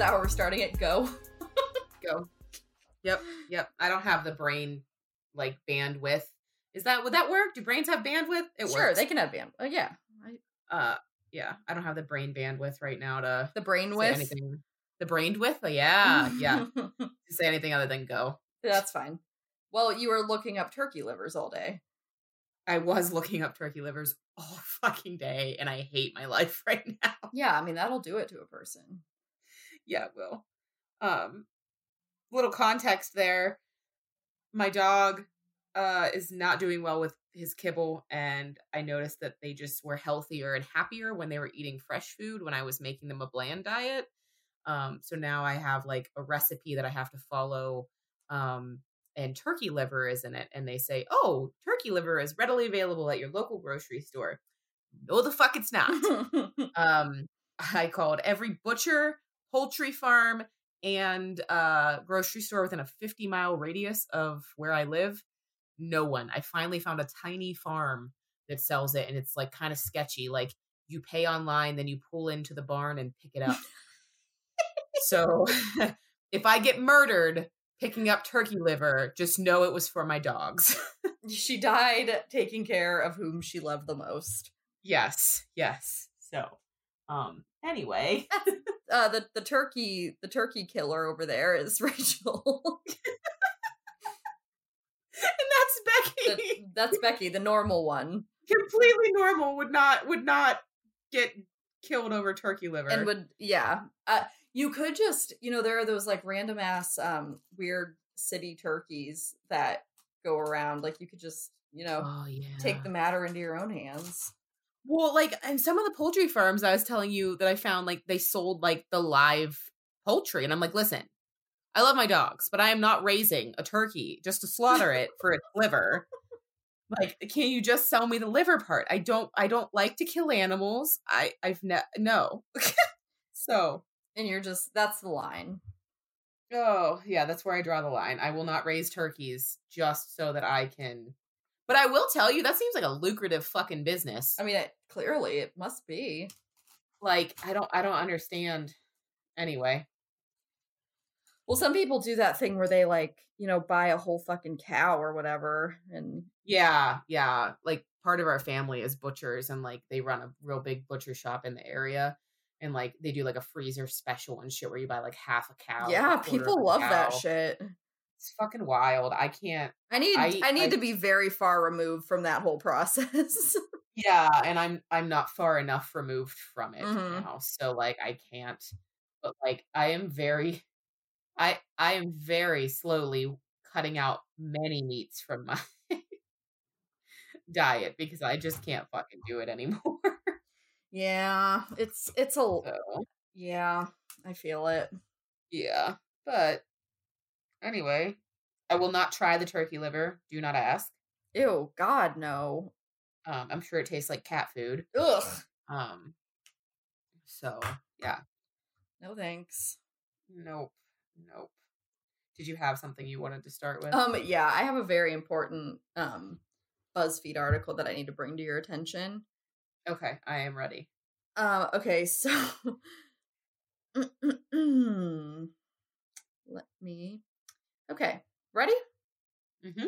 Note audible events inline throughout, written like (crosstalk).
That's how we're starting it. Go. (laughs) Go. Yep, yep. I don't have the brain like bandwidth. Is that would that work? Do brains have bandwidth? It works. sure, works. they can have band. Uh, yeah, I, uh yeah, I don't have the brain bandwidth right now to the brain with. anything. The brain width? yeah, yeah. (laughs) to say anything other than go. That's fine. Well, you were looking up turkey livers all day. I was looking up turkey livers all (laughs) fucking day and I hate my life right now. Yeah, I mean that'll do it to a person. Yeah, it will. Um little context there. My dog uh is not doing well with his kibble and I noticed that they just were healthier and happier when they were eating fresh food when I was making them a bland diet. Um so now I have like a recipe that I have to follow um and turkey liver is in it and they say, "Oh, turkey liver is readily available at your local grocery store." No the fuck it's not. (laughs) um I called every butcher, poultry farm and a grocery store within a 50 mile radius of where I live no one. I finally found a tiny farm that sells it and it's like kind of sketchy. Like you pay online, then you pull into the barn and pick it up. so (laughs) if I get murdered picking up turkey liver, just know it was for my dogs. (laughs) she died taking care of whom she loved the most. yes, yes. So, um anyway, (laughs) Uh, the the turkey the turkey killer over there is (laughs) Rachel. and that's The- Becky. that's Becky, the normal one, Completely normal would not would not get killed over turkey liver. and would yeah. Uh, you could just you know there are those like random ass um weird city turkeys that go around. Like you could just you know oh yeah. take the matter into your own hands. Well, like, and some of the poultry farms I was telling you that I found, like, they sold like the live poultry, and I'm like, listen, I love my dogs, but I am not raising a turkey just to slaughter it (laughs) for its liver. Like, can you just sell me the liver part? I don't, I don't like to kill animals. I, I've ne- no. (laughs) so, And you're just that's the line. oh yeah, that's where I draw the line. I will not raise turkeys just so that I can. But I will tell you, that seems like a lucrative fucking business. I mean, it, clearly it must be. like i don't i don't understand anyway Well, some people do that thing where they like, you know, buy a whole fucking cow or whatever and yeah yeah like part of our family is butchers and like they run a real big butcher shop in the area and like they do like a freezer special and shit where you buy like half a cow yeah, people love that shit. It's fucking wild i can't I need I, I- need I- to be very far removed from that whole process. (laughs) yeah and i'm i'm not far enough removed from it Mhm. now so like i can't but like i am very i i am very slowly cutting out many meats from my (laughs) diet because i just can't fucking do it anymore (laughs) yeah, it's it's a so yeah, I feel it. yeah but anyway i will not try the turkey liver do not ask Ew, god no. um i'm sure it tastes like cat food Ugh. um so yeah No thanks. Nope. Nope. Did you have something you wanted to start with? Um yeah, I have a very important um BuzzFeed article that I need to bring to your attention. okay, I am ready. Uh, okay, so (laughs) let me. Okay, ready? Mm-hmm.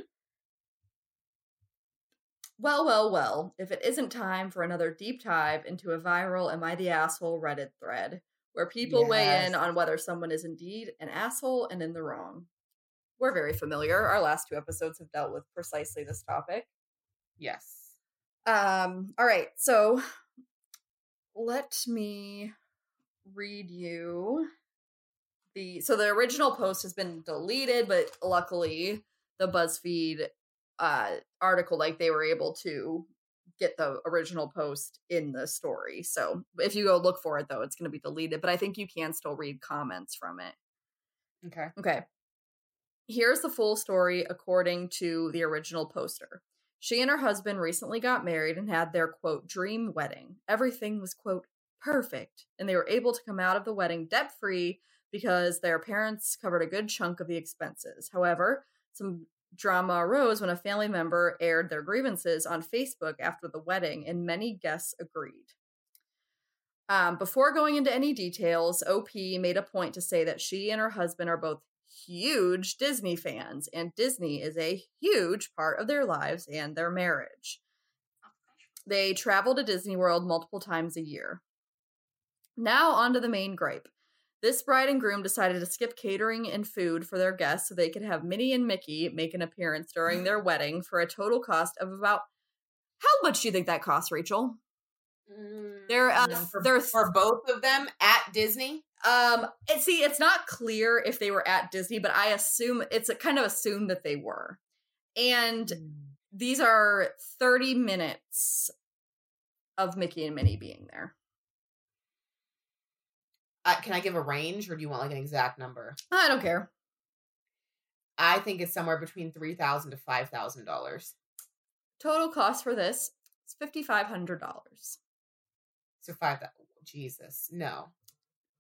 Well, well, well. If it isn't time for another deep dive into a viral "Am I the Asshole" Reddit thread, where people weigh in on whether someone is indeed an asshole and in the wrong. We're very familiar. Our last two episodes have dealt with precisely this topic. Yes. Um, all right, so let me read you the so the original post has been deleted, but luckily the BuzzFeed uh article, like they were able to get the original post in the story. So if you go look for it though, it's gonna be deleted, but I think you can still read comments from it. Okay. Okay. Here's the full story according to the original poster. She and her husband recently got married and had their quote dream wedding. Everything was quote perfect, and they were able to come out of the wedding debt free because their parents covered a good chunk of the expenses. However, some drama arose when a family member aired their grievances on Facebook after the wedding, and many guests agreed. Um, before going into any details, OP made a point to say that she and her husband are both huge Disney fans, and Disney is a huge part of their lives and their marriage. They travel to Disney World multiple times a year. Now, on to the main gripe. This bride and groom decided to skip catering and food for their guests so they could have Minnie and Mickey make an appearance during their (sighs) wedding for a total cost of about how much do you think that costs, Rachel? They're uh, Mm, for, they're for both of them at Disney. um and see it's not clear if they were at Disney, but I assume it's a kind of assumed that they were. And these are 30 minutes of Mickey and Minnie being there. Uh, can I give a range, or do you want like an exact number? I don't care. I think it's somewhere between three thousand to five thousand dollars. Total cost for this is $5500. So five thousand. Jesus, no.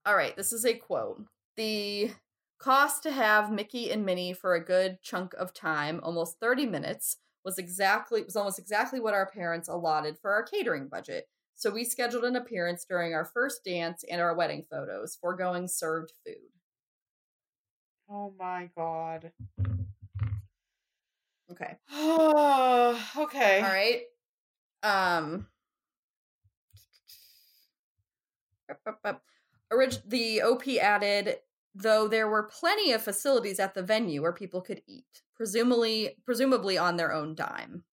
All right, this is a quote. The cost to have Mickey and Minnie for a good chunk of time, almost 30 minutes, was exactly was almost exactly what our parents allotted for our catering budget. So we scheduled an appearance during our first dance and our wedding photos, foregoing served food. Oh my god. Okay. (sighs) okay. All right. Um Orig- the OP added though there were plenty of facilities at the venue where people could eat, presumably presumably on their own dime.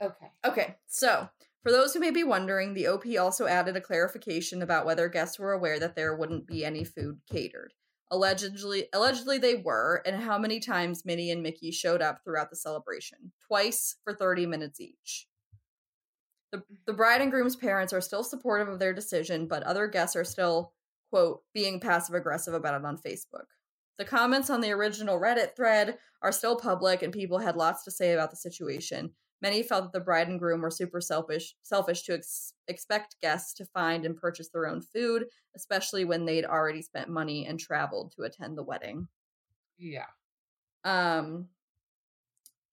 Okay. Okay, so for those who may be wondering, the OP also added a clarification about whether guests were aware that there wouldn't be any food catered. Allegedly, allegedly they were, and how many times Minnie and Mickey showed up throughout the celebration? Twice for 30 minutes each. The, the bride and groom's parents are still supportive of their decision, but other guests are still, quote, being passive aggressive about it on Facebook. The comments on the original Reddit thread are still public, and people had lots to say about the situation. Many felt that the bride and groom were super selfish, selfish to ex- expect guests to find and purchase their own food, especially when they'd already spent money and traveled to attend the wedding. Yeah. Um,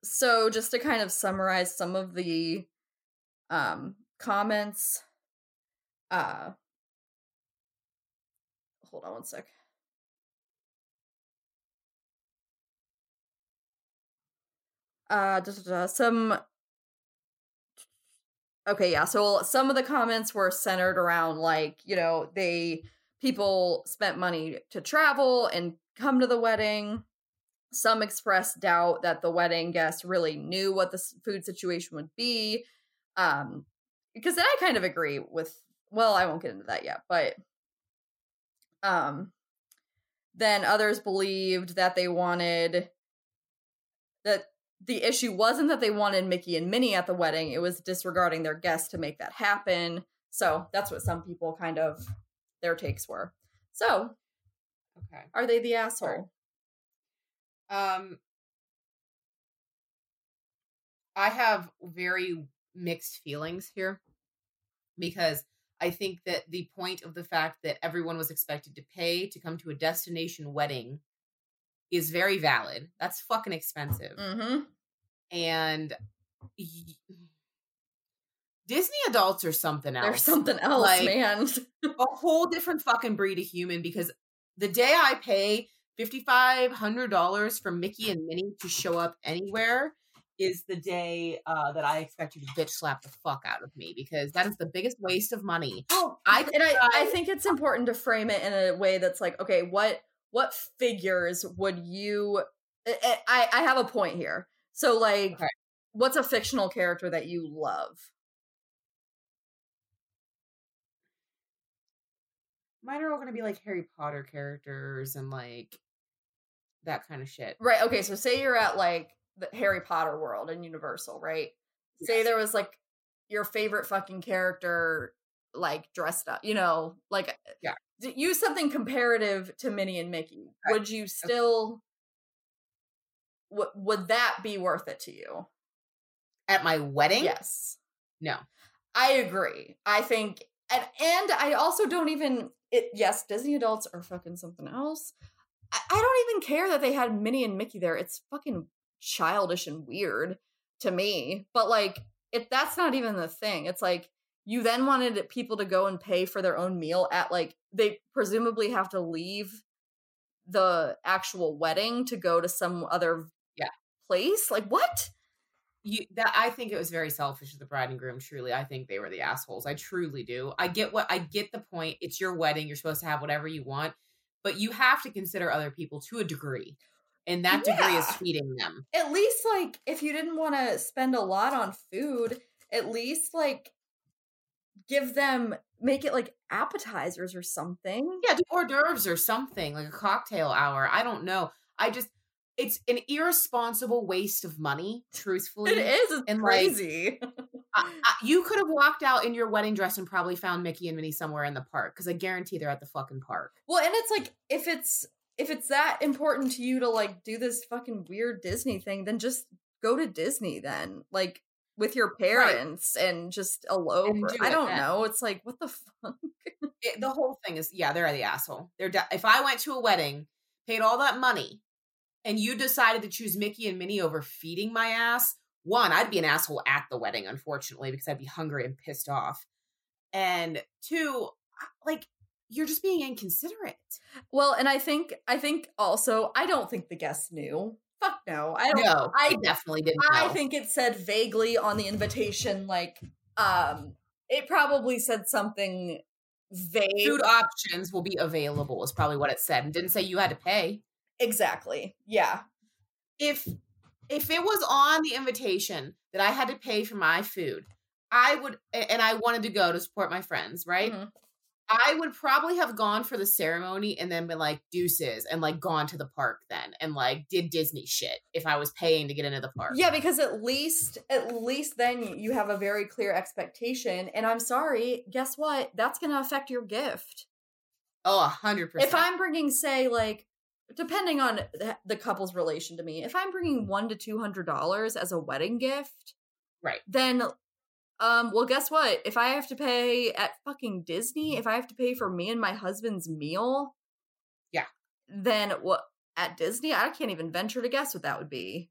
so just to kind of summarize some of the um comments, uh, hold on one sec. Uh, da, da, da, some okay yeah so some of the comments were centered around like you know they people spent money to travel and come to the wedding. Some expressed doubt that the wedding guests really knew what the food situation would be um because then i kind of agree with well i won't get into that yet but um then others believed that they wanted that the issue wasn't that they wanted Mickey and Minnie at the wedding, it was disregarding their guests to make that happen. So that's what some people kind of their takes were. So, Okay. are they the asshole? Um, I have very mixed feelings here because I think that the point of the fact that everyone was expected to pay to come to a destination wedding is very valid. That's fucking expensive. Mm-hmm. And y- Disney adults are something else. There's something else, Like- man. a whole different fucking breed of human because the day I pay fifty five hundred dollars for Mickey and Minnie to show up anywhere is the day uh, that I expect you to bitch slap the fuck out of me because that is the biggest waste of money. Oh, I and I, I think it's (laughs) important to frame it in a way that's like, okay, what what figures would you? I I, I have a point here. So, like, Okay. what's a fictional character that you love? Mine are all going to be like Harry Potter characters and like that kind of shit. Right. Okay. So, say you're at like the Harry Potter world in Universal, right? Say there was like your favorite fucking character, like dressed up, you know, like eh, Yeah. use something comparative to Minnie and Mickey. Right. Would you still? Would would that be worth it to you? At my wedding? Yes. No. I agree. I think and and I also don't even it yes, Disney adults are fucking something else. I, I don't even care that they had Minnie and Mickey there. It's fucking childish and weird to me. But like if that's not even the thing. It's like you then wanted people to go and pay for their own meal at like they presumably have to leave the actual wedding to go to some other Yeah. place. Like what? you that I think it was very selfish of the bride and groom. Truly, I think they were the assholes. I truly do. I get what I get the point. It's your wedding. You're supposed to have whatever you want, but you have to consider other people to a degree, and that degree is Yeah. feeding them. At least like if you didn't want to spend a lot on food, at least like give them make it like appetizers or something. Yeah, do hors d'oeuvres or something like a cocktail hour. I don't know. I just it's an irresponsible waste of money. Truthfully, It is. It's And, like, crazy. (laughs) I, I, you could have walked out in your wedding dress and probably found Mickey and Minnie somewhere in the park because I guarantee they're at the fucking park. well, and it's like if it's if it's that important to you to like do this fucking weird Disney thing, then just go to Disney then. Like with your parents and just elope. Or- do I don't then. know. It's like what the fuck? it, the whole thing is yeah they're the asshole they're de- if i went to a wedding paid all that money and you decided to choose mickey and minnie over feeding my ass one i'd be an asshole at the wedding unfortunately because i'd be hungry and pissed off and two like you're just being inconsiderate Well, and I think I think also I don't think the guests knew. Fuck no. I don't no i definitely didn't I think it said vaguely on the invitation, like, um, it probably said something vague. food options will be available is probably what it said and didn't say you had to pay exactly. Yeah. if if it was on the invitation that I had to pay for my food, I would and I wanted to go to support my friends, right? Mhm. I would probably have gone for the ceremony and then been like deuces and like gone to the park then and like did Disney shit if I was paying to get into the park. Yeah, because at least at least then you have a very clear expectation. And I'm sorry, guess what? That's going to affect your gift. Oh, a hundred percent. If I'm bringing, say, like, depending on the- the couple's relation to me, if I'm bringing one to two hundred dollars as a wedding gift, Right. Then, um, well, guess what? If I have to pay at fucking Disney, if I have to pay for me and my husband's meal, Yeah. then what? At Disney, I can't even venture to guess what that would be.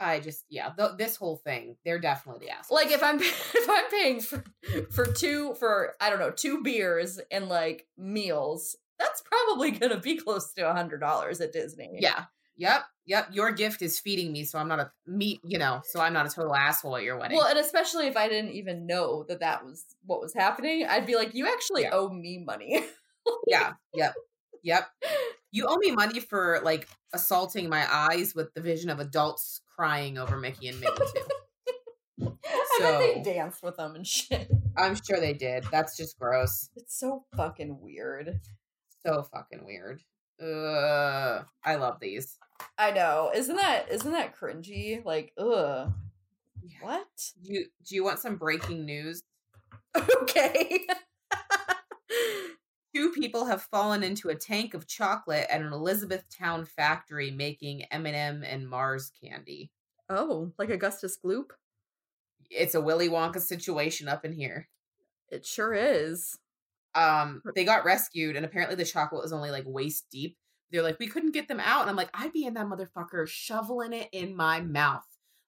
I just yeah, th- this whole thing, they're definitely the ass. Like if I'm (laughs) if I'm paying for for two for I don't know two beers and like meals, that's probably gonna be close to a hundred dollars at Disney. yeah. Yep. Yep. Your gift is feeding me, so I'm not a meat, you know, so I'm not a total asshole at your wedding. Well, and especially if I didn't even know that that was what was happening, I'd be like, you actually Yeah. owe me money. yeah. Yep. Yep. (laughs) You owe me money for like assaulting my eyes with the vision of adults crying over Mickey and Minnie too. I bet they danced with them and shit. I'm sure they did. That's just gross. It's so fucking weird. So fucking weird. Uh, I love these. I know. Isn't that isn't that cringy? Like, ugh. What? Do you do you want some breaking news? (laughs) okay. (laughs) Two people have fallen into a tank of chocolate at an Elizabethtown factory making M&M and Mars candy. oh, like Augustus Gloop? It's a Willy Wonka situation up in here. It sure is. um they got rescued and apparently the chocolate was only like waist deep they're like we couldn't get them out and i'm like i'd be in that motherfucker shoveling it in my mouth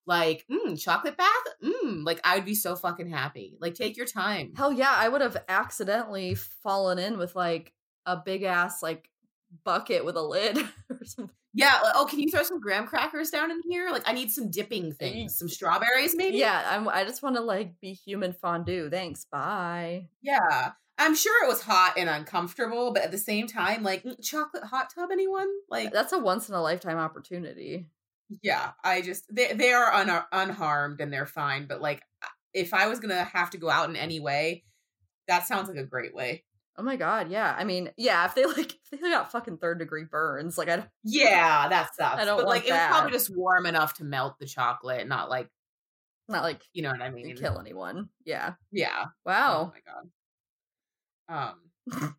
like mm, chocolate bath mm, like i'd be so fucking happy like take your time Hell yeah, I would have accidentally fallen in with like a big ass like bucket with a lid (laughs) or something. yeah like, oh can you throw some graham crackers down in here like i need some dipping things some strawberries maybe Yeah, I'm, I just want to like be human fondue. Thanks. Bye. yeah i'm sure it was hot and uncomfortable but at the same time like chocolate hot tub anyone like That's a once in a lifetime opportunity. Yeah, I just they they are un, unharmed and they're fine. But like, if I was gonna have to go out in any way, that sounds like a great way. Oh my god, yeah. I mean, yeah, if they like if they got fucking third degree burns, like I don't Yeah, that sucks. I don't but like, it was probably just warm enough to melt the chocolate, not like not like you know what I mean. kill anyone. Yeah. Yeah. Wow. Oh Wow. my god. Um. (laughs)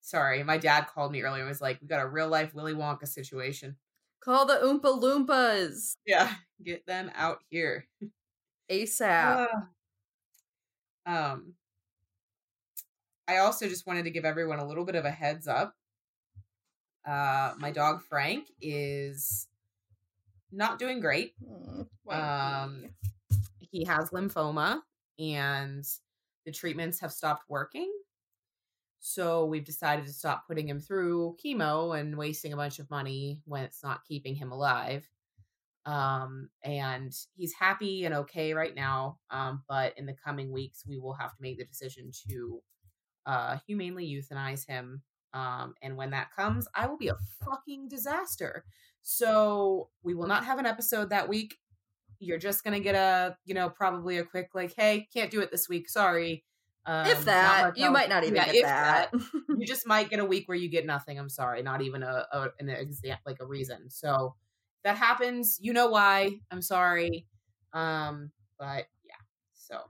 sorry, my dad called me earlier. and Was like, we got a real life Willy Wonka situation. Call the Oompa Loompas Yeah, (laughs) get them out here. ASAP. Uh, um, I also just wanted to give everyone a little bit of a heads up. Uh, my dog Frank is not doing great. Mm, Um, he has lymphoma, and the treatments have stopped working. So we've decided to stop putting him through chemo and wasting a bunch of money when it's not keeping him alive. Um, and he's happy and okay right now. Um, but in the coming weeks, we will have to make the decision to uh, humanely euthanize him. Um, and when that comes, I will be a fucking disaster. So we will not have an episode that week. You're just gonna get a, you know, probably a quick like, "Hey, can't do it this week. Sorry." Um, if that, you might not even yeah, get that. that. (laughs) you just might get a week where you get nothing. I'm sorry, not even a, a an exam like a reason. So that happens. You know why? I'm sorry. Um, but yeah. So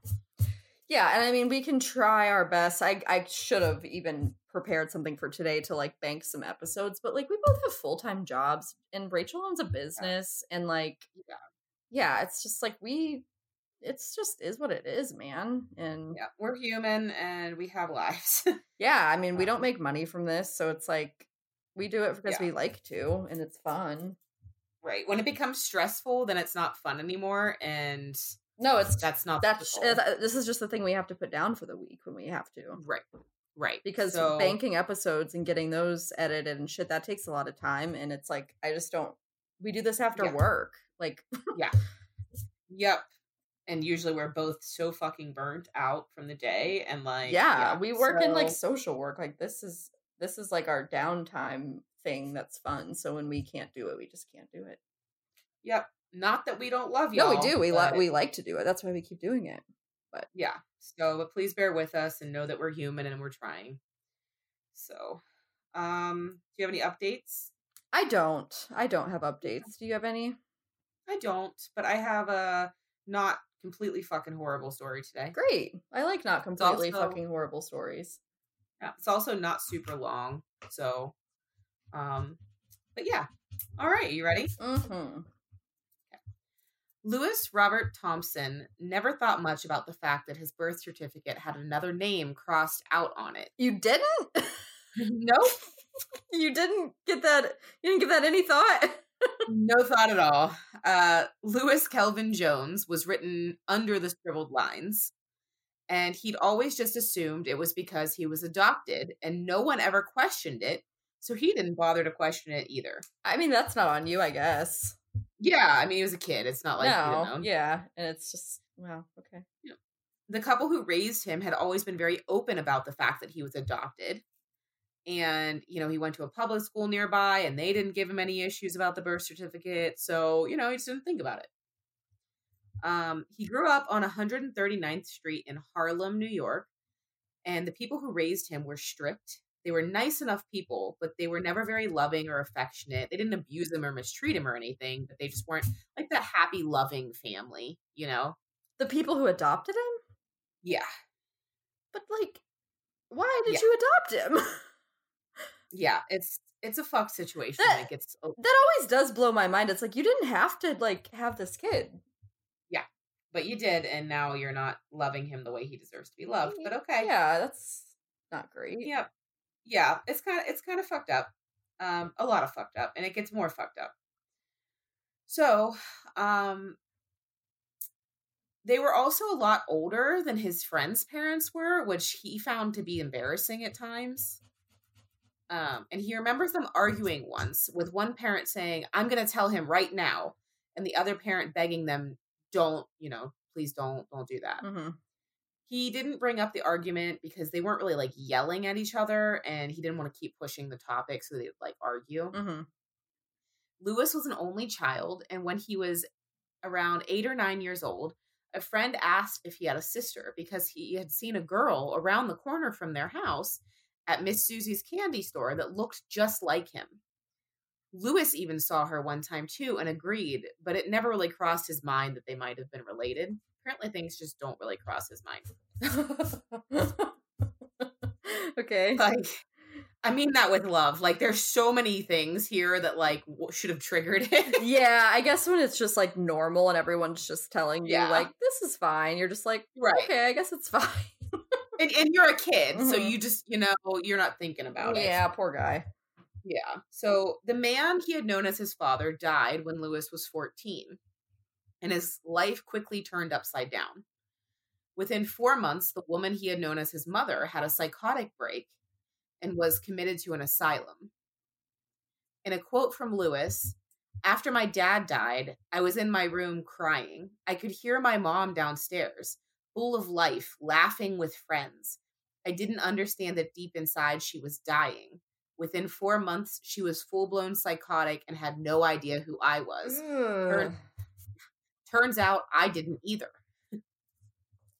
yeah, and I mean we can try our best. I I should have even prepared something for today to like bank some episodes, but like we both have full time jobs, and Rachel owns a business, and like yeah, yeah, it's just like we it's just is what it is, man. And yeah, we're human and we have lives. (laughs) yeah, I mean, we don't Um, make money from this, so it's like we do it because Yeah. we like to and it's fun. right. When it becomes stressful, then it's not fun anymore. And No, it's that's not that's this is just the thing we have to put down for the week when we have to. right. Right. Because So- banking episodes and getting those edited and shit that takes a lot of time and it's like I just don't we do this after Yeah. work. Like Yeah. (laughs) Yep. And usually we're both so fucking burnt out from the day and like yeah, we work in like social work. Like this is this is like our downtime thing that's fun. So when we can't do it, we just can't do it. Yep. Not that we don't love you. No, we do. We like we like to do it. That's why we keep doing it. But yeah. So but please bear with us and know that we're human and we're trying. So um do you have any updates? I don't. I don't have updates. Do you have any? I don't, but I have a not completely fucking horrible story today. Great. I like not completely also- fucking horrible stories. Yeah, it's also not super long. So um but yeah. All right, you ready? Mm-hmm. Lewis Robert Thompson never thought much about the fact that his birth certificate had another name crossed out on it. You didn't? (laughs) (laughs) nope. you didn't get that you didn't give that any thought? No thought at all. Uh, Lewis Kelvin Jones was written under the scribbled lines, and he'd always just assumed it was because he was adopted, and no one ever questioned it, so he didn't bother to question it either. I mean, that's not on you, I guess. Yeah, I mean, he was a kid. It's not like no, know. yeah, and it's just wow, okay. the couple who raised him had always been very open about the fact that he was adopted. And, you know, he went to a public school nearby and they didn't give him any issues about the birth certificate. So, you know, he just didn't think about it. Um, he grew up on 139th Street in Harlem, New York. And the people who raised him were strict. They were nice enough people, but they were never very loving or affectionate. They didn't abuse him or mistreat him or anything, but they just weren't like the happy, loving family, you know? The people who adopted him? Yeah. But like why did Yeah. you adopt him? (laughs) yeah it's it's a fuck situation That- like it's that always does blow my mind. It's like you didn't have to like have this kid. Yeah, but you did and now you're not loving him the way he deserves to be loved but okay Yeah, that's not great. yeah yeah it's kind of it's kind of fucked up um a lot of fucked up and it gets more fucked up so um they were also a lot older than his friends parents were which he found to be embarrassing at times um and he remembers them arguing once with one parent saying i'm going to tell him right now and the other parent begging them don't you know please don't don't do that. Hmm he didn't bring up the argument because they weren't really like yelling at each other and he didn't want to keep pushing the topic so they'd like argue. Hmm lewis was an only child and when he was around eight or nine years old a friend asked if he had a sister because he had seen a girl around the corner from their house at miss susie's candy store that looked just like him lewis even saw her one time too and agreed but it never really crossed his mind that they might have been related apparently things just don't really cross his mind (laughs) okay. like i mean that with love like there's so many things here that like w- should have triggered (laughs) it yeah, I guess when it's just like normal and everyone's just telling you Yeah. like this is fine, you're just like, right okay, I guess it's (laughs) fine. And, and you're a kid so Mhm. you just you know you're not thinking about it yeah, poor guy. yeah so the man he had known as his father died when lewis was 14 and his life quickly turned upside down Within four months, the woman he had known as his mother had a psychotic break and was committed to an asylum. In a quote from Lewis, after my dad died, I was in my room crying. I could hear my mom downstairs, full of life, laughing with friends. I didn't understand that deep inside she was dying. Within four months, she was full blown psychotic and had no idea who I was. Turn, turns out I didn't either.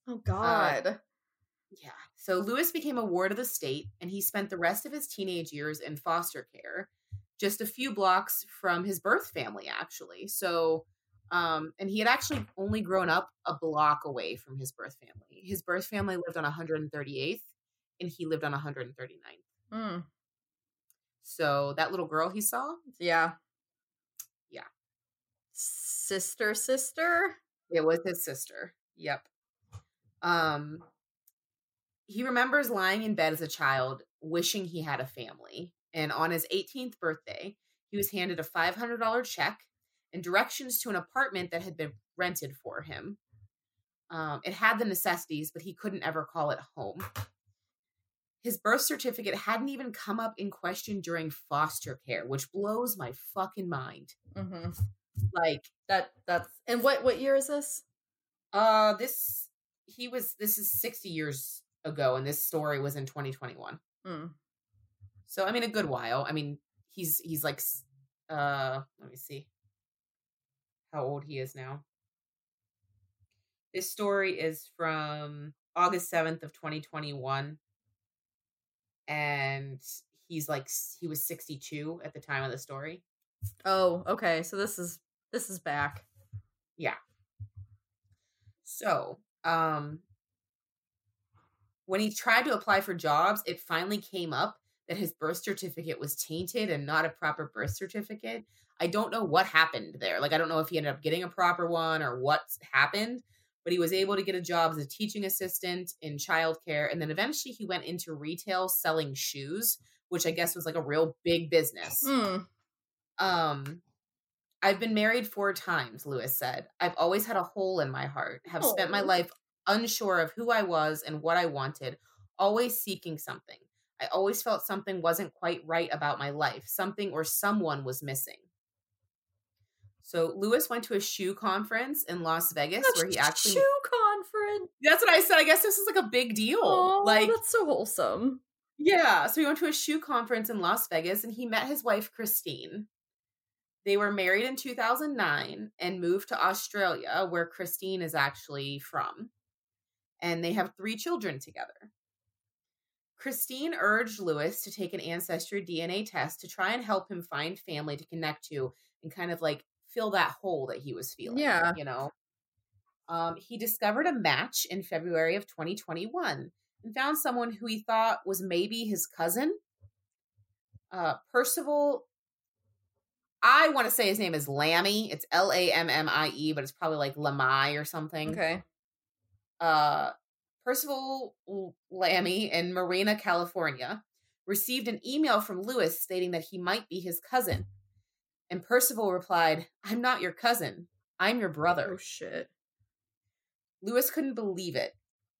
Oh God. Uh, yeah. So Lewis became a ward of the state and he spent the rest of his teenage years in foster care, just a few blocks from his birth family, actually. So, um, and he had actually only grown up a block away from his birth family. His birth family lived on 138th and he lived on 139th. Mm. So that little girl he saw, Yeah. Yeah. Sister, sister. it was his sister. Yep. Um, he remembers lying in bed as a child, wishing he had a family. And on his 18th birthday, he was handed a $500 check and directions to an apartment that had been rented for him. Um, it had the necessities, but he couldn't ever call it home. His birth certificate hadn't even come up in question during foster care, which blows my fucking mind. Mm-hmm. Like, That that's and what what year is this? uh, this he was this is 60 years ago, and this story was in 2021. Mm. So I mean, a good while. I mean, he's he's like, uh, let me see how old he is now. This story is from August 7th of 2021 and he's like he was 62 at the time of the story. Oh, okay. So this is this is back. Yeah. So, um when he tried to apply for jobs, it finally came up that his birth certificate was tainted and not a proper birth certificate. I don't know what happened there. Like I don't know if he ended up getting a proper one or what happened, but he was able to get a job as a teaching assistant in childcare and then eventually he went into retail selling shoes, which I guess was like a real big business. Mm. Um, I've been married four times, Lewis said. I've always had a hole in my heart, have spent my life unsure of who I was and what I wanted, always seeking something. I always felt something wasn't quite right about my life, something or someone was missing. So Lewis went to a shoe conference in Las Vegas where he actually shoe conference. That's what I said. I guess this is like a big deal. Oh, like that's so wholesome. yeah, so he went to a shoe conference in Las Vegas and he met his wife Christine. They were married in 2009 and moved to Australia, where Christine is actually from. And they have three children together. Christine urged Lewis to take an ancestry DNA test to try and help him find family to connect to and kind of like fill that hole that he was feeling. Yeah. You know? Um, he discovered a match in February of 2021 and found someone who he thought was maybe his cousin. Uh, Percival, I want to say his name is Lammie. It's L A M M I E, but it's probably like Lamai or something. Okay. Uh, Percival Lammie in Marina, California, received an email from Lewis stating that he might be his cousin. And Percival replied, I'm not your cousin. I'm your brother. Oh shit. Lewis couldn't believe it.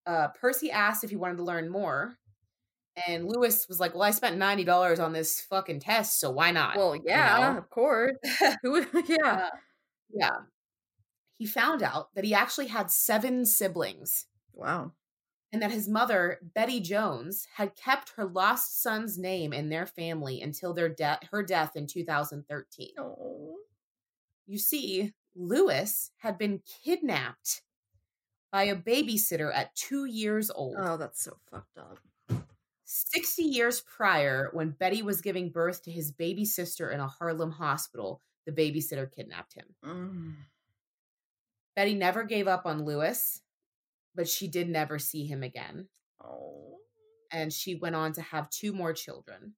Uh, Percy asked if he wanted to learn more. And Lewis was like, Well, I spent $90 on this fucking test, so why not? Well, yeah, know? of course. (laughs) Who? (laughs) Yeah. Uh, yeah. He found out that he actually had seven siblings Wow. And that his mother, Betty Jones, had kept her lost son's name in their family until their death her death in 2013. Oh. You see, Lewis had been kidnapped by a babysitter at 2 years old. Oh, that's so fucked up. 60 years prior, when Betty was giving birth to his baby sister in a Harlem hospital, the babysitter kidnapped him. Mm. Betty never gave up on Lewis, but she did never see him again. Oh. And she went on to have two more children.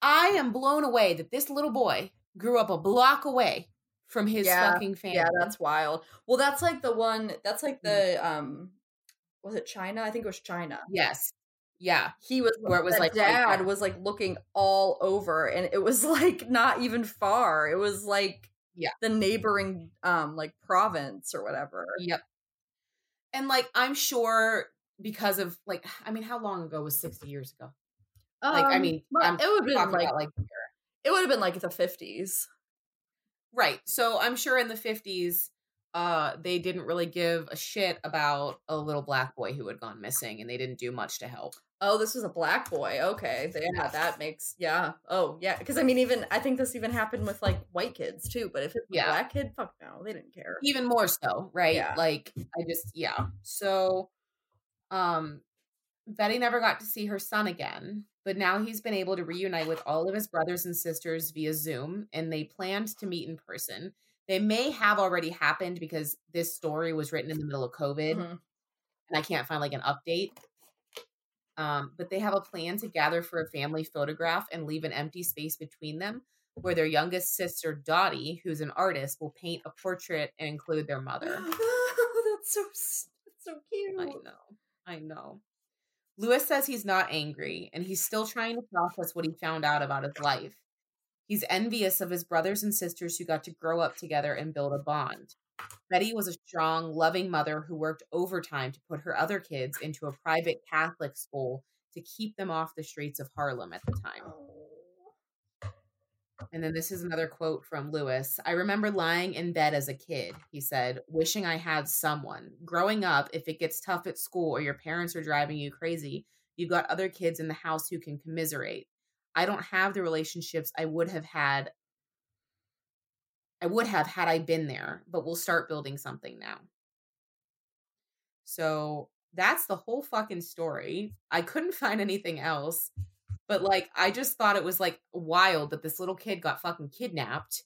I am blown away that this little boy grew up a block away from his Yeah, fucking family. Yeah, that's wild. Well, that's like the one. That's like the um. Was it China? I think it was China. yes. Yeah. He was Where it was, like, dad was like looking all over, and it was (laughs) like not even far. It was like Yeah. the neighboring um like province or whatever. Yep. And like I'm sure because of like (sighs) I mean, how long ago was 60 years ago? like I Um, mean, I'm it would have been like like it would have been like the fifties. Right. So I'm sure in the 50s, uh, they didn't really give a shit about a little black boy who had gone missing and they didn't do much to help. Oh, this was a black boy. Okay, yeah, that makes yeah. Oh, yeah. Because I mean, even I think this even happened with like white kids too. But if it's Yeah. a black kid, fuck no, they didn't care. Even more so, right? Yeah. Like I just yeah. So um Betty never got to see her son again, but now he's been able to reunite with all of his brothers and sisters via Zoom and they planned to meet in person. They may have already happened because this story was written in the middle of COVID. Mhm. and I can't find like an update. Um, but they have a plan to gather for a family photograph and leave an empty space between them where their youngest sister, Dottie, who's an artist, will paint a portrait and include their mother. (laughs) that's so that's so cute. I know. I know. Lewis says he's not angry and he's still trying to process what he found out about his life. He's envious of his brothers and sisters who got to grow up together and build a bond. Betty was a strong, loving mother who worked overtime to put her other kids into a private Catholic school to keep them off the streets of Harlem at the time. Oh. And then this is another quote from Lewis. I remember lying in bed as a kid, he said, wishing I had someone. Growing up, if it gets tough at school or your parents are driving you crazy, you've got other kids in the house who can commiserate. I don't have the relationships I would have had. I would have had I been there, but we'll start building something now. So that's the whole fucking story. I couldn't (laughs) find anything else. But like I just thought it was like wild that this little kid got fucking kidnapped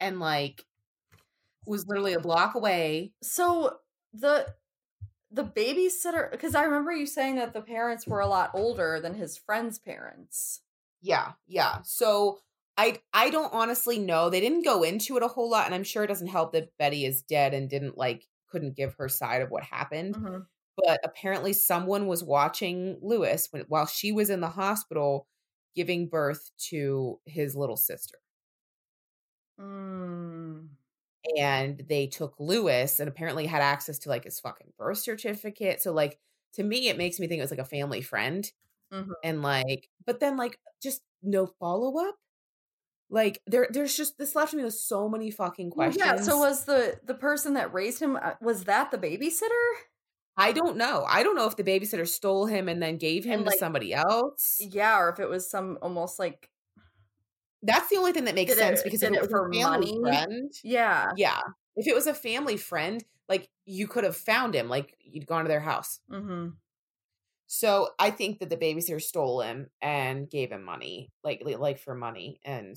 and like was literally a block away. So the the babysitter because I remember you saying that the parents were a lot older than his friend's parents. Yeah, yeah. So I I don't honestly know. They didn't go into it a whole lot and I'm sure it doesn't help that Betty is dead and didn't like couldn't give her side of what happened. Mhm. But apparently someone was watching Lewis when, while she was in the hospital giving birth to his little sister. Mm. and they took Lewis and apparently had access to like his fucking birth certificate. So like to me, it makes me think it was like a family friend. Mhm. And like, but then like just no follow up. Like there, there's just this left me with so many fucking questions. Yeah. So was the the person that raised him uh, was that the babysitter? I don't know. I don't know if the babysitter stole him and then gave him And, to like- somebody else. Yeah, or if it was some almost like That's the only thing that makes Did it- sense because if it it was for a family money? friend, yeah. yeah. If it was a family friend, like you could have found him, like you'd gone to their house. Mm-hmm. So I think that the babysitter stole him and gave him money, like like- for money, and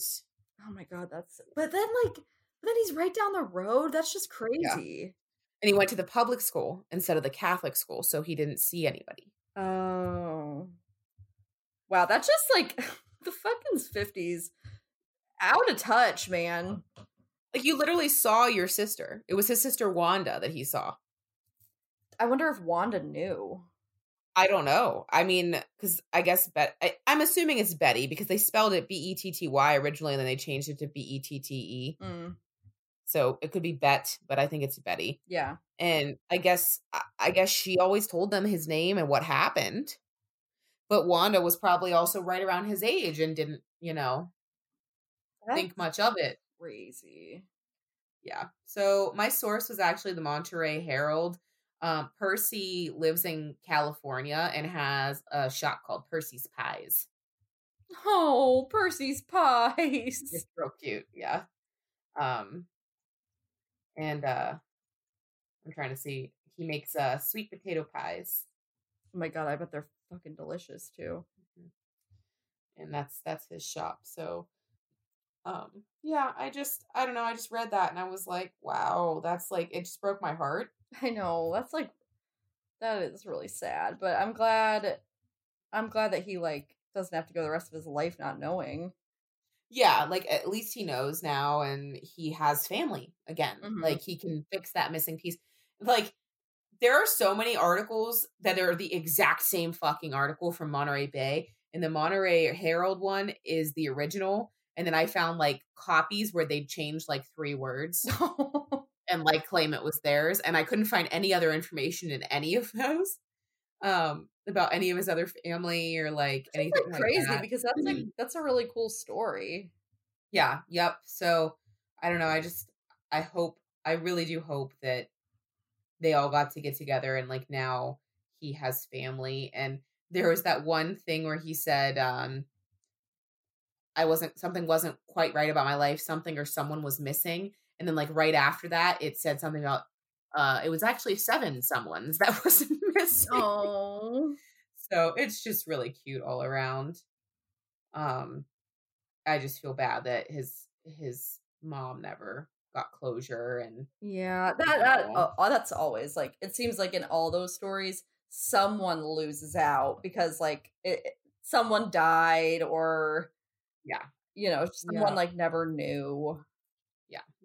Oh my god, that's but then like then he's right down the road. That's just crazy. and he went to the public school instead of the Catholic school, so he didn't see anybody. Oh. Wow, that's just like (laughs) the fucking fifties. Out of touch, man. Like you literally saw your sister. It was his sister Wanda that he saw. I wonder if Wanda knew. I don't know. I mean, because I guess Bet. I, I'm assuming it's Betty because they spelled it B E T T Y originally, and then they changed it to B E T T E. Mm, So it could be Bet, but I think it's Betty. yeah. and i guess I- i guess she always told them his name and what happened but wanda was probably also right around his age and didn't you know think much of it crazy. yeah so my source was actually the monterey herald um, percy lives in california and has a shop called percy's pies. Oh, Percy's (laughs) pies. it's real cute yeah. Um and uh i'm trying to see he makes uh sweet potato pies. Oh my god, I bet they're fucking delicious too. and that's that's his shop so um yeah i just i don't know i just read that and i was like wow that's like it just broke my heart I know. That's like that is really sad, but I'm glad I'm glad that he like doesn't have to go the rest of his life not knowing. yeah like at least he knows now and he has family again Mhm. like he can fix that missing piece like there are so many articles that are the exact same fucking article from monterey bay and the monterey herald one is the original and then i found like copies where they changed like three words (laughs) and like claim it was theirs. And I couldn't find any other information in any of (laughs) those um about any of his other family or like anything like like crazy that. because that's like that's a really cool story. Yeah, yep. So I don't know. I just I hope I really do hope that they all got to get together and like now he has family and there was that one thing where he said um I wasn't something wasn't quite right about my life, something or someone was missing. And then like right after that it said something about uh it was actually seven someone's that (laughs) wasn't missing. Oh, So it's just really cute all around. Um I just feel bad that his his mom never got closure and yeah. That that oh, that's always like it seems like in all those stories, someone loses out because like it- someone died or yeah, you know someone Yeah. like never knew.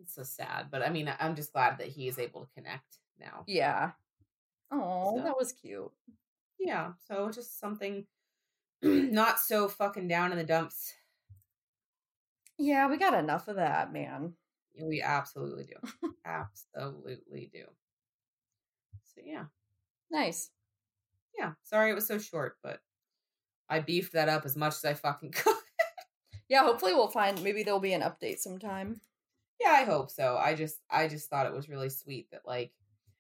It's so sad. But I mean, I'm just glad that he is able to connect now. Yeah. Oh, So- that was cute. Yeah, so just something (clears throat) not so fucking down in the dumps. Yeah, we got enough of that, man. We absolutely do. (laughs) absolutely do. So yeah. Nice. Yeah. Sorry it was so short, but I beefed that up as much as I fucking (laughs) could. Yeah, hopefully we'll find maybe there'll be an update sometime. Yeah, I hope so. I just I just thought it was really sweet that like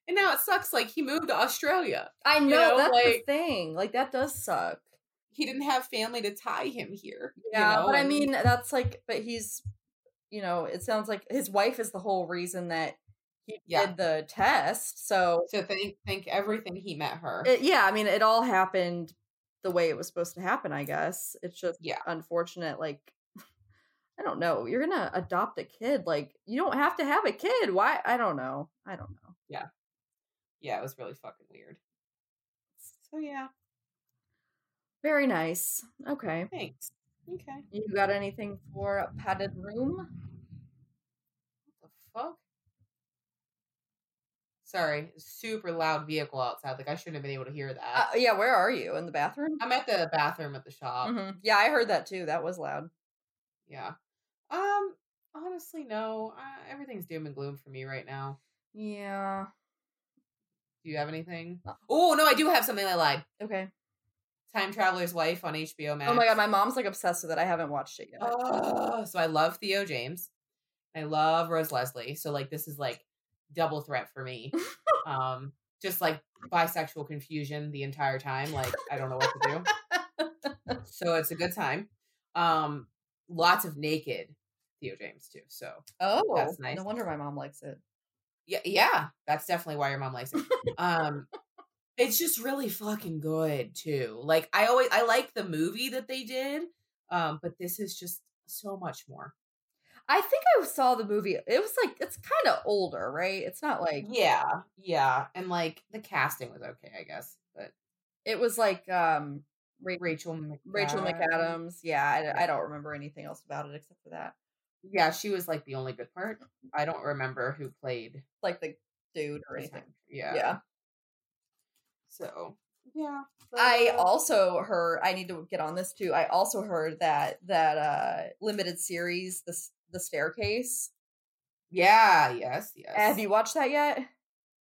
and now it sucks like he moved to Australia. I know, know, that's like- the thing. Like that does suck. He didn't have family to tie him here. you Yeah, know, but I mean that's like but he's you know, it sounds like his wife is the whole reason that he Yeah. did the test. So so think think everything he met her. it, yeah, I mean it all happened the way it was supposed to happen, I guess. It's just Yeah. unfortunate like I don't know. You're going to adopt a kid like you don't have to have a kid. Why? I don't know. I don't know. yeah, Yeah, it was really fucking weird. So yeah, Very nice. Okay. thanks. Okay. You got anything for a padded room? What the fuck? Sorry, super loud vehicle outside. Like I shouldn't have been able to hear that. Uh, yeah, where are you? In the bathroom? I'm at the bathroom at the shop. Mhm. Yeah, I heard that too. That was loud. Yeah. Um. Honestly, no. Uh, everything's doom and gloom for me right now. Yeah. Do you have anything? Uh Oh no, I do have something. I lied. Okay. Time Traveler's Wife on HBO Max. Oh my god, my mom's like obsessed with it. I haven't watched it yet. Oh, so I love Theo James. I love Rose Leslie. So like this is like double threat for me. um, just like bisexual confusion the entire time. Like I don't know what to do. (laughs) so it's a good time. Um, lots of naked Theo James too. So oh, That's nice. No wonder my mom likes it. yeah, yeah, that's definitely why your mom likes it. um, it's just really fucking good too. Like I always I like the movie that they did, um, but this is just so much more. I think I saw the movie. It was like it's kind of older, right? It's not like Yeah, yeah, and like the casting was okay, I guess, but it was like um Rachel Rachel McAdams. Yeah, I, I don't remember anything else about it except for that. Yeah, she was like the only good part. I don't remember who played. Like the dude or anything. Yeah, Yeah. So yeah, I uh, also heard I need to get on this too. I also heard that that uh limited series, the the staircase. yeah, yes, yes. Have you watched that yet?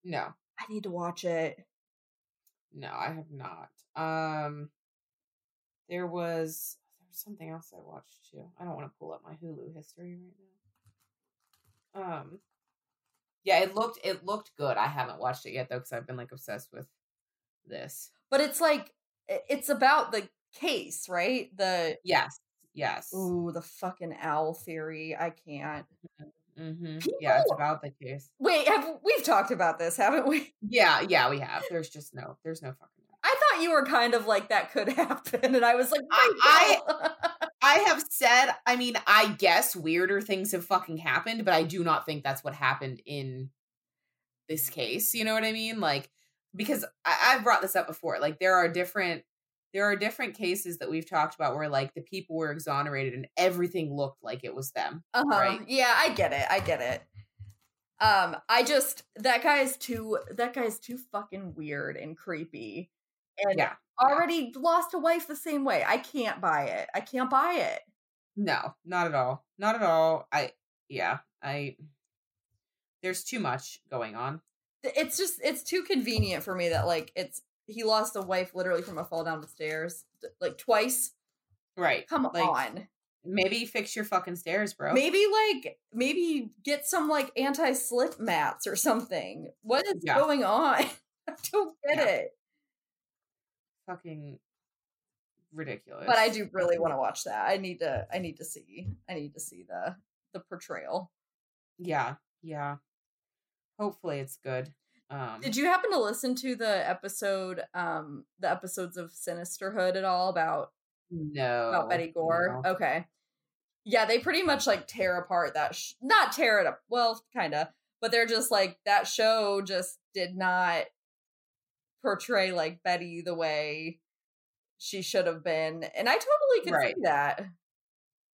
No, I need to watch it. no, I have not. Um, there was there was something else I watched too. I don't want to pull up my Hulu history right now. Um, yeah, it looked it looked good. I haven't watched it yet though because I've been like obsessed with this. But it's like it's about the case, right? The Yes, yes. ooh, the fucking owl theory. I can't. Mm-hmm. Yeah, it's about the case. Wait, have we've talked about this, haven't we? Yeah, yeah, we have. There's just no, there's no fucking. I thought you were kind of like that could (laughs) happen, and I was like, I- no. (laughs) I have said, I mean, I guess weirder things have fucking happened, but I do not think that's what happened in this case. You know what I mean? Like, because I, I've brought this up before. Like, there are different, there are different cases that we've talked about where like the people were exonerated and everything looked like it was them. Uh-huh. Right. Yeah, I get it. I get it. Um, I just that guy is too that guy is too fucking weird and creepy. And Yeah. already lost a wife the same way. I can't buy it. I can't buy it. No, not at all. Not at all. I, yeah, I. there's too much going on. It's just it's too convenient for me that like it's he lost a wife literally from a fall down the stairs like twice. Right. Come Like, on. Maybe fix your fucking stairs, bro. Maybe like maybe get some like anti slip mats or something. What is Yeah. going on? (laughs) I don't get Yeah. it. Fucking ridiculous. But I do really want to watch that. I need to I need to see I need to see the the portrayal. Yeah. Yeah. Hopefully it's good. Um Did you happen to listen to the episode um the episodes of Sinisterhood at all about no about Betty Gore? no. Okay. Yeah, they pretty much like tear apart that sh- not tear it up. Well, kind of, but they're just like that show just did not portray like Betty the way she should have been, and I totally can Right. see that.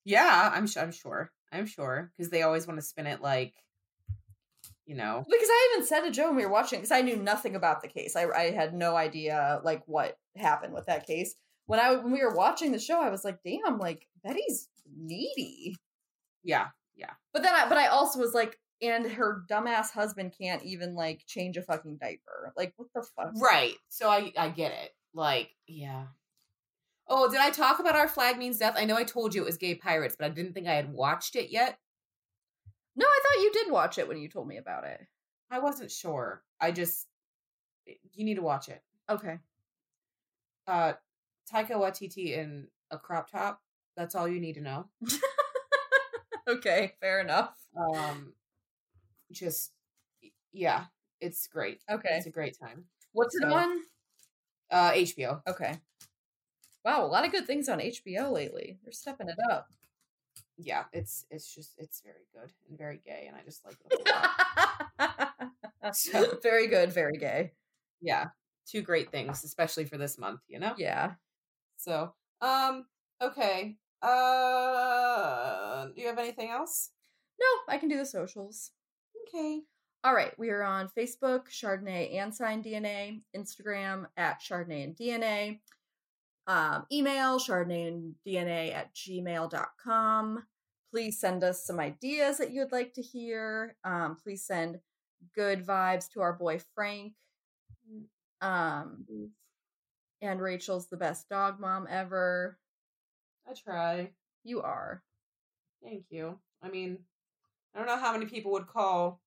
Yeah, I'm sure I'm sure. I'm sure. Because they always want to spin it like you know. Because I even said to Joe when we were watching, because I knew nothing about the case. I I had no idea like what happened with that case. When I when we were watching the show, I was like, damn, like Betty's needy. Yeah. Yeah. But then I but I also was like, and her dumbass husband can't even like change a fucking diaper. Like what the fuck? Right. So I I get it. Like, yeah. Oh, did I talk about our flag means death? I know I told you it was gay pirates, but I didn't think I had watched it yet. No, I thought you did watch it when you told me about it. I wasn't sure. I just you need to watch it. Okay. Uh Taika Waititi in a crop top. That's all you need to know. (laughs) okay, fair enough. Um just yeah, it's great. Okay. It's a great time. What's it So- on? Uh HBO. Okay. Wow, a lot of good things on HBO lately. They're stepping it up. Yeah, it's it's just it's very good and very gay and I just like it a lot. (laughs) So- very good, very gay. yeah, two great things, especially for this month, you know? Yeah. So, um, okay. Uh, do you have anything else? No, I can do the socials. Okay. All right, we are on Facebook, Chardonnay and Sign DNA, Instagram at Chardonnay and DNA, um, email Chardonnay and DNA at gmail.com. Please send us some ideas that you would like to hear. Um, please send good vibes to our boy Frank. Um, and Rachel's the best dog mom ever. I try. You are. Thank you. I mean, I don't know how many people would call.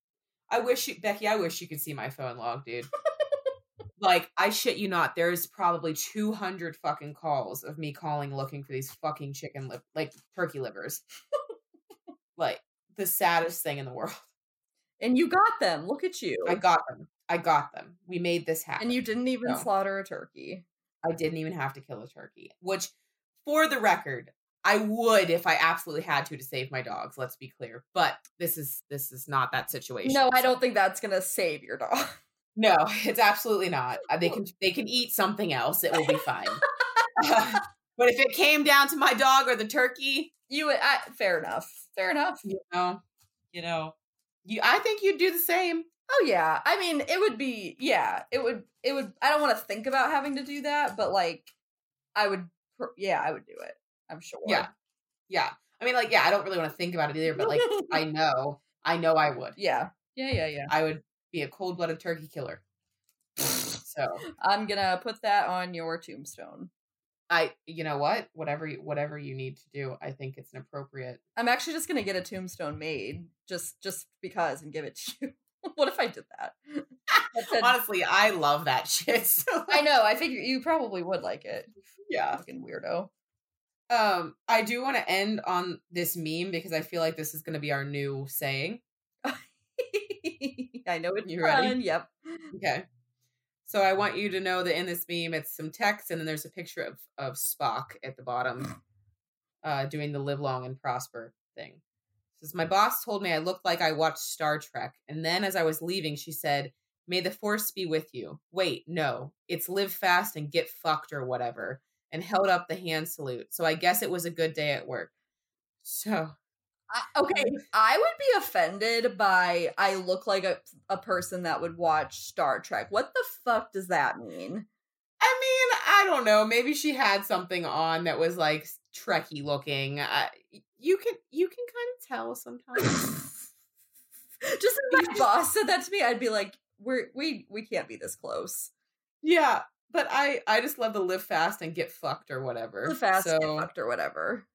I wish you, Becky, I wish you could see my phone log, dude. (laughs) like, I shit you not, there's probably 200 fucking calls of me calling looking for these fucking chicken lip, like turkey livers. (laughs) like, the saddest thing in the world. And you got them. Look at you. I got them. I got them. We made this happen. and you didn't even No. slaughter a turkey. I didn't even have to kill a turkey, which, for the record, I would if I absolutely had to to save my dogs. Let's be clear, but this is this is not that situation. No, I don't think that's gonna save your dog. No, (laughs) it's absolutely not. Uh, They can they can eat something else. It will be fine. (laughs) Uh, but if it came down to my dog or the turkey, You would. I, fair enough. Fair enough. you know, you know, you. I think you'd do the same. Oh yeah. I mean, it would be. Yeah, it would. It would. I don't want to think about having to do that, but like, I would. Yeah, I would do it. I'm sure. Yeah, yeah. I mean, like, yeah. I don't really want to think about it either, but like, (laughs) I know, I know, I would. yeah. Yeah. Yeah. Yeah. I would be a cold blooded turkey killer. So (laughs) I'm gonna put that on your tombstone. I, you know what, whatever, you, whatever you need to do, I think it's an appropriate. I'm actually just gonna get a tombstone made just just because and give it to you. (laughs) what if I did that? Said- Honestly, I love that shit. So, I know. I figure you probably would like it. yeah. Fucking weirdo. Um, I do want to end on this meme because I feel like this is going to be our new saying. (laughs) I know it's You ready? fun. Yep. Okay. So I want you to know that in this meme, it's some text and then there's a picture of of Spock at the bottom, (sighs) uh, doing the live long and prosper thing. It says my boss told me I looked like I watched Star Trek, and then as I was leaving, she said, "May the force be with you." Wait, no, it's live fast and get fucked or whatever, and held up the hand salute. So I guess it was a good day at work. So I, okay, I would be offended by I look like a, a person that would watch Star Trek. What the fuck does that mean? I mean, I don't know. Maybe she had something on that was like Trekky looking. Uh, you can you can kind of tell sometimes. (laughs) Just if my (laughs) boss said that to me, I'd be like, "We're we we can't be this close." Yeah, but I I just love to live fast and get fucked or whatever. Live fast, so, get fucked or whatever.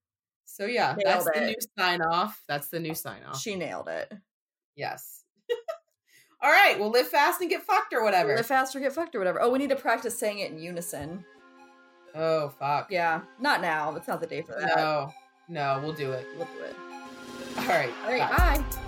So yeah, Nailed that's the new sign off. That's the new sign off. She nailed it. yes. (laughs) All right, well, live fast and get fucked or whatever. Live fast or get fucked or whatever. Oh, we need to practice saying it in unison. oh fuck. Yeah, not now. It's not the day for that. No, no, we'll do it. We'll do it. All right. All right, bye. bye.